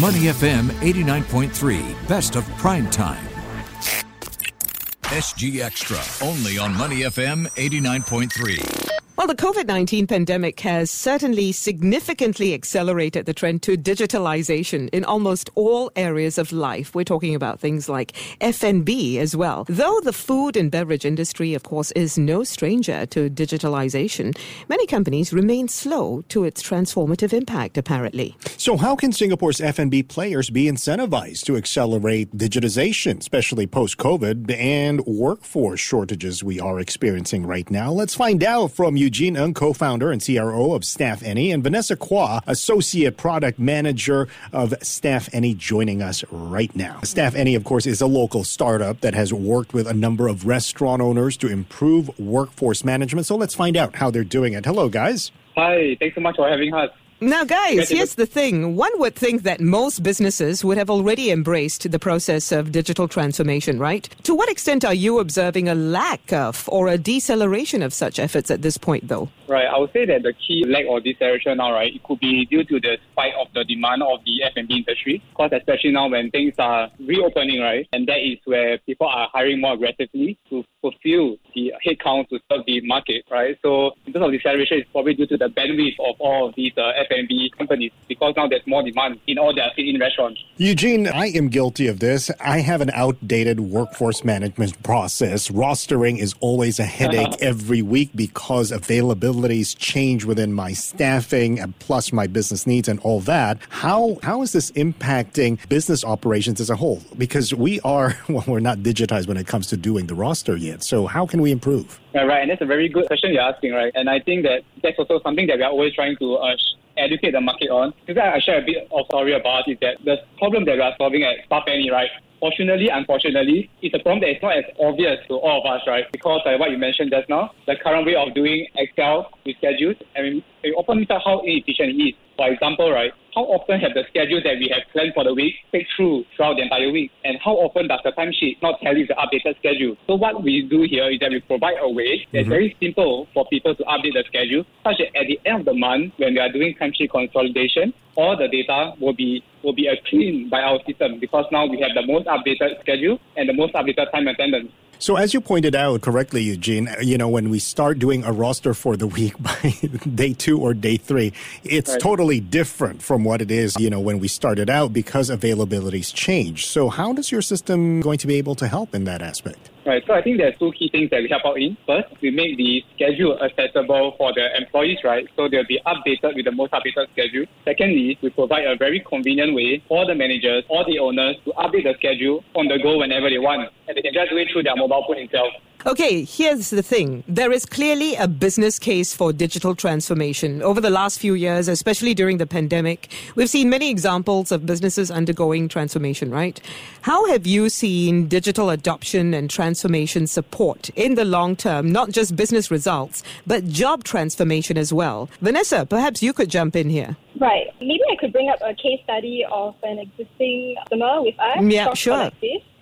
Money FM 89.3, best of prime time. SG Extra, only on Money FM 89.3. Well, the COVID 19 pandemic has certainly significantly accelerated the trend to digitalization in almost all areas of life. We're talking about things like F&B as well. Though the food and beverage industry, of course, is no stranger to digitalization, many companies remain slow to its transformative impact, apparently. So, how can Singapore's F&B players be incentivized to accelerate digitization, especially post COVID and workforce shortages we are experiencing right now? Let's find out from you. Eugene Ng, co founder and CRO of Staff Any, and Vanessa Kwa, associate product manager of Staff Any, joining us right now. Staff Any, of course, is a local startup that has worked with a number of restaurant owners to improve workforce management. So let's find out how they're doing it. Hello, guys. Hi, thanks so much for having us. Now, guys, here's the thing. One would think that most businesses would have already embraced the process of digital transformation, right? To what extent are you observing a lack of or a deceleration of such efforts at this point, though? Right. I would say that the key lack or deceleration now, right, it could be due to the spike of the demand of the F&B industry. Because especially now when things are reopening, right, and that is where people are hiring more aggressively to fulfill the headcount to serve the market, right? So in terms of deceleration, it's probably due to the bandwidth of all of these uh, F&B companies because now there's more demand in all their sit-in restaurants. Eugene, I am guilty of this. I have an outdated workforce management process. Rostering is always a headache uh-huh. every week because availabilities change within my staffing and plus my business needs and all that. How how is this impacting business operations as a whole? Because we are well, we're not digitized when it comes to doing the roster yet. So how can we improve? Yeah, right, and that's a very good question you're asking, right? And I think that that's also something that we are always trying to uh, educate the market on. Because I share a bit of story about is that the problem that we are solving at Staff Any, right? Fortunately, unfortunately, it's a problem that is not as obvious to all of us, right? Because like what you mentioned just now, the current way of doing Excel with schedules, and we often miss out how inefficient it is. For example, right, how often have the schedule that we have planned for the week take through throughout the entire week? And how often does the timesheet not tell you the updated schedule? So what we do here is that we provide a way that's mm-hmm. very simple for people to update the schedule, such that at the end of the month, when we are doing timesheet consolidation, all the data will be will be cleaned by our system because now we have the most updated schedule and the most updated time attendance. So, as you pointed out correctly, Eugene, you know, when we start doing a roster for the week by day two or day three, it's right. totally different from what it is, you know, when we started out because availabilities change. So, how does your system going to be able to help in that aspect? Right. So I think there's two key things that we help out in. First, we make the schedule accessible for the employees, right? So they'll be updated with the most updated schedule. Secondly, we provide a very convenient way for the managers or the owners to update the schedule on the go whenever they want. And they can just do it through their mobile phone itself. Okay, here's the thing. There is clearly a business case for digital transformation. Over the last few years, especially during the pandemic, we've seen many examples of businesses undergoing transformation, right? How have you seen digital adoption and transformation support in the long term, not just business results, but job transformation as well? Vanessa, perhaps you could jump in here. Right. Maybe I could bring up a case study of an existing customer with us. Yeah, sure.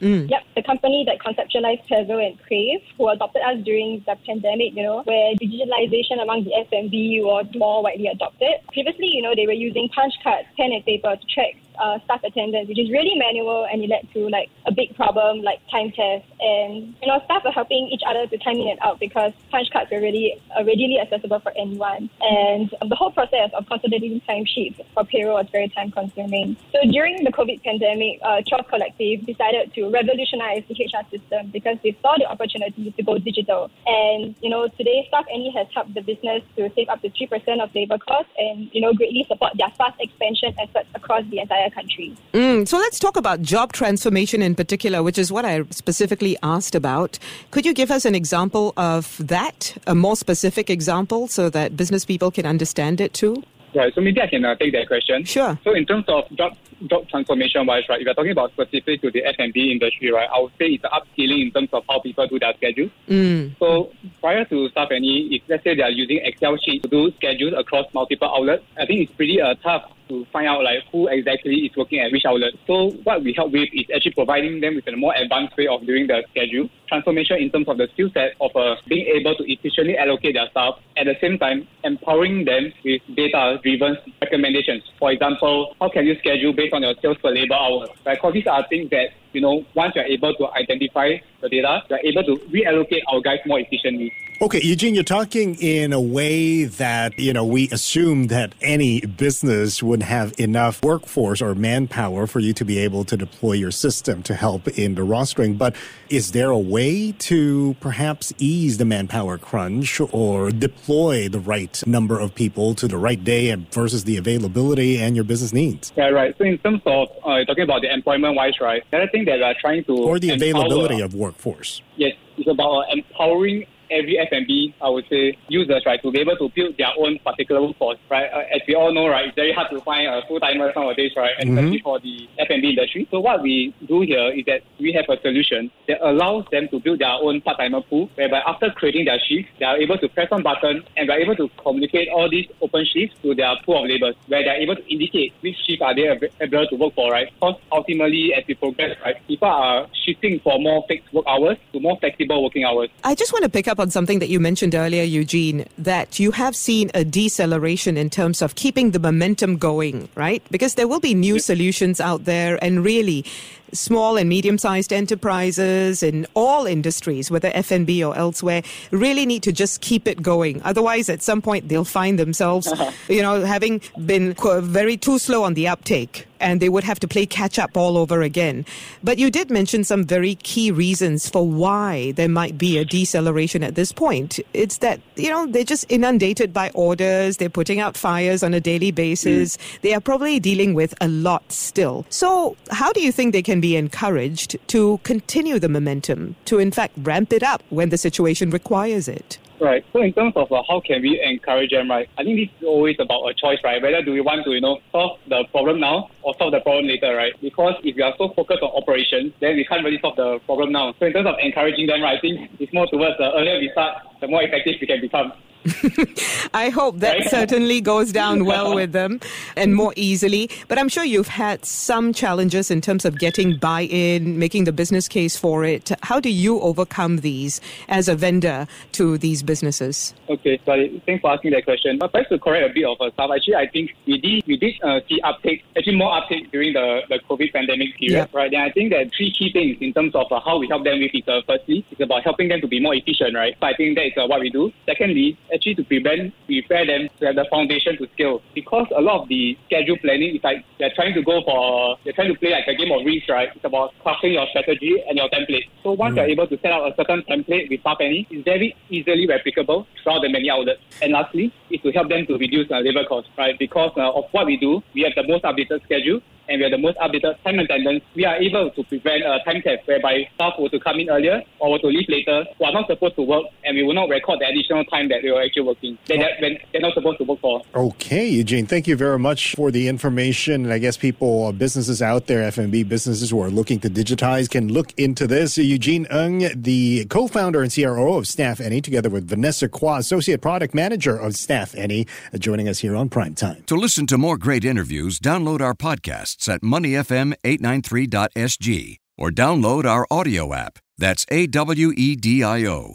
Mm. Yep, the company that conceptualized Travel and Crave, who adopted us during the pandemic, you know, where digitalization among the F&B was more widely adopted. Previously, you know, they were using punch cards, pen and paper to track uh, staff attendance, which is really manual, and it led to like a big problem like time theft. And you know, staff are helping each other to time in and out because punch cards were really readily accessible for anyone. And the whole process of consolidating timesheets for payroll was very time consuming. So during the COVID pandemic, uh, Collective decided to revolutionize the HR system because they saw the opportunity to go digital. And you know, today Staff Any has helped the business to save up to three percent of labor costs and you know greatly support their fast expansion efforts across the entire country. Mm, so let's talk about job transformation in particular, which is what I specifically asked about. Could you give us an example of that, a more specific example, so that business people can understand it too? Right. So maybe I can uh, take that question. Sure. So in terms of job job transformation wise, right, if you're talking about specific to the F&B industry, right, I would say it's upskilling in terms of how people do their schedules. Mm. So prior to Staff Any, if let's say they are using Excel sheet to do schedules across multiple outlets, I think it's pretty uh, tough to find out like who exactly is working at which outlet. So what we help with is actually providing them with a more advanced way of doing the schedule, transformation in terms of the skill set of uh, being able to efficiently allocate their staff, at the same time empowering them with data-driven recommendations. For example, how can you schedule based on your sales per labor hour? Right? Because these are things that you know, once you're able to identify the data, you're able to reallocate our guys more efficiently. Okay, Eugene, you're talking in a way that, you know, we assume that any business would have enough workforce or manpower for you to be able to deploy your system to help in the rostering. But is there a way to perhaps ease the manpower crunch or deploy the right number of people to the right day versus the availability and your business needs? Yeah, right. So in terms of uh, talking about the employment wise, right, the other thing that we are trying to or the availability empower, of workforce. Yes, it's about empowering every F&B, I would say, users, right, to be able to build their own particular workforce, right? Uh, as we all know, right, it's very hard to find a full-timer nowadays, right, especially mm-hmm. for the F&B industry. So what we do here is that we have a solution that allows them to build their own part-timer pool, whereby after creating their shift, they are able to press on button and they're able to communicate all these open shifts to their pool of labors, where they're able to indicate which shift are they able to work for, right? Because ultimately, as we progress, right, people are shifting for more fixed work hours to more flexible working hours. I just want to pick up on something that you mentioned earlier, Eugene, that you have seen a deceleration in terms of keeping the momentum going, right? Because there will be new solutions out there, and really, small and medium-sized enterprises in all industries, whether F&B or elsewhere, really need to just keep it going. Otherwise, at some point, they'll find themselves, uh-huh. you know, having been very too slow on the uptake and they would have to play catch up all over again. But you did mention some very key reasons for why there might be a deceleration at this point. It's that, you know, they're just inundated by orders, they're putting out fires on a daily basis, mm. they are probably dealing with a lot still. So, how do you think they can be encouraged to continue the momentum, to in fact ramp it up when the situation requires it? Right. So in terms of uh, how can we encourage them, right? I think this is always about a choice, right? Whether do we want to, you know, solve the problem now or solve the problem later, right? Because if we are so focused on operations, then we can't really solve the problem now. So in terms of encouraging them, right, I think it's more towards the earlier we start, the more effective we can become. I hope that certainly goes down well with them and more easily. But I'm sure you've had some challenges in terms of getting buy in, making the business case for it. How do you overcome these as a vendor to these businesses? Okay, sorry. Thanks for asking that question. But first to correct a bit of a stuff, actually, I think we did we did uh, see uptake, actually more uptake during the, the COVID pandemic period, yeah. right? And I think that three key things in terms of uh, how we help them with is uh, firstly, it's about helping them to be more efficient, right? So I think that is uh, what we do. Secondly, actually to prevent, prepare them to have the foundation to scale. Because a lot of the schedule planning is like they're trying to go for, they're trying to play like a game of Risk, right? It's about crafting your strategy and your template. So once mm. you're able to set out a certain template with Staff Any, it's very easily replicable throughout the many outlets. And lastly, is to help them to reduce uh, labor costs, right? Because uh, of what we do, we have the most updated schedule and we have the most updated time attendance, we are able to prevent a time theft whereby staff were to come in earlier or were to leave later who are not supposed to work, and we will not record the additional time that they were actually working. They, when they're not supposed to work for. Okay, Eugene, thank you very much for the information. And I guess people, uh, businesses out there, F&B businesses who are looking to digitize can look into this. Eugene Ng, the co-founder and CRO of Staff Any, together with Vanessa Kwa, Associate Product Manager of Staff Any, joining us here on Prime Time. To listen to more great interviews, download our podcasts podcasts at moneyfm893.sg or download our audio app. That's A W E D I O.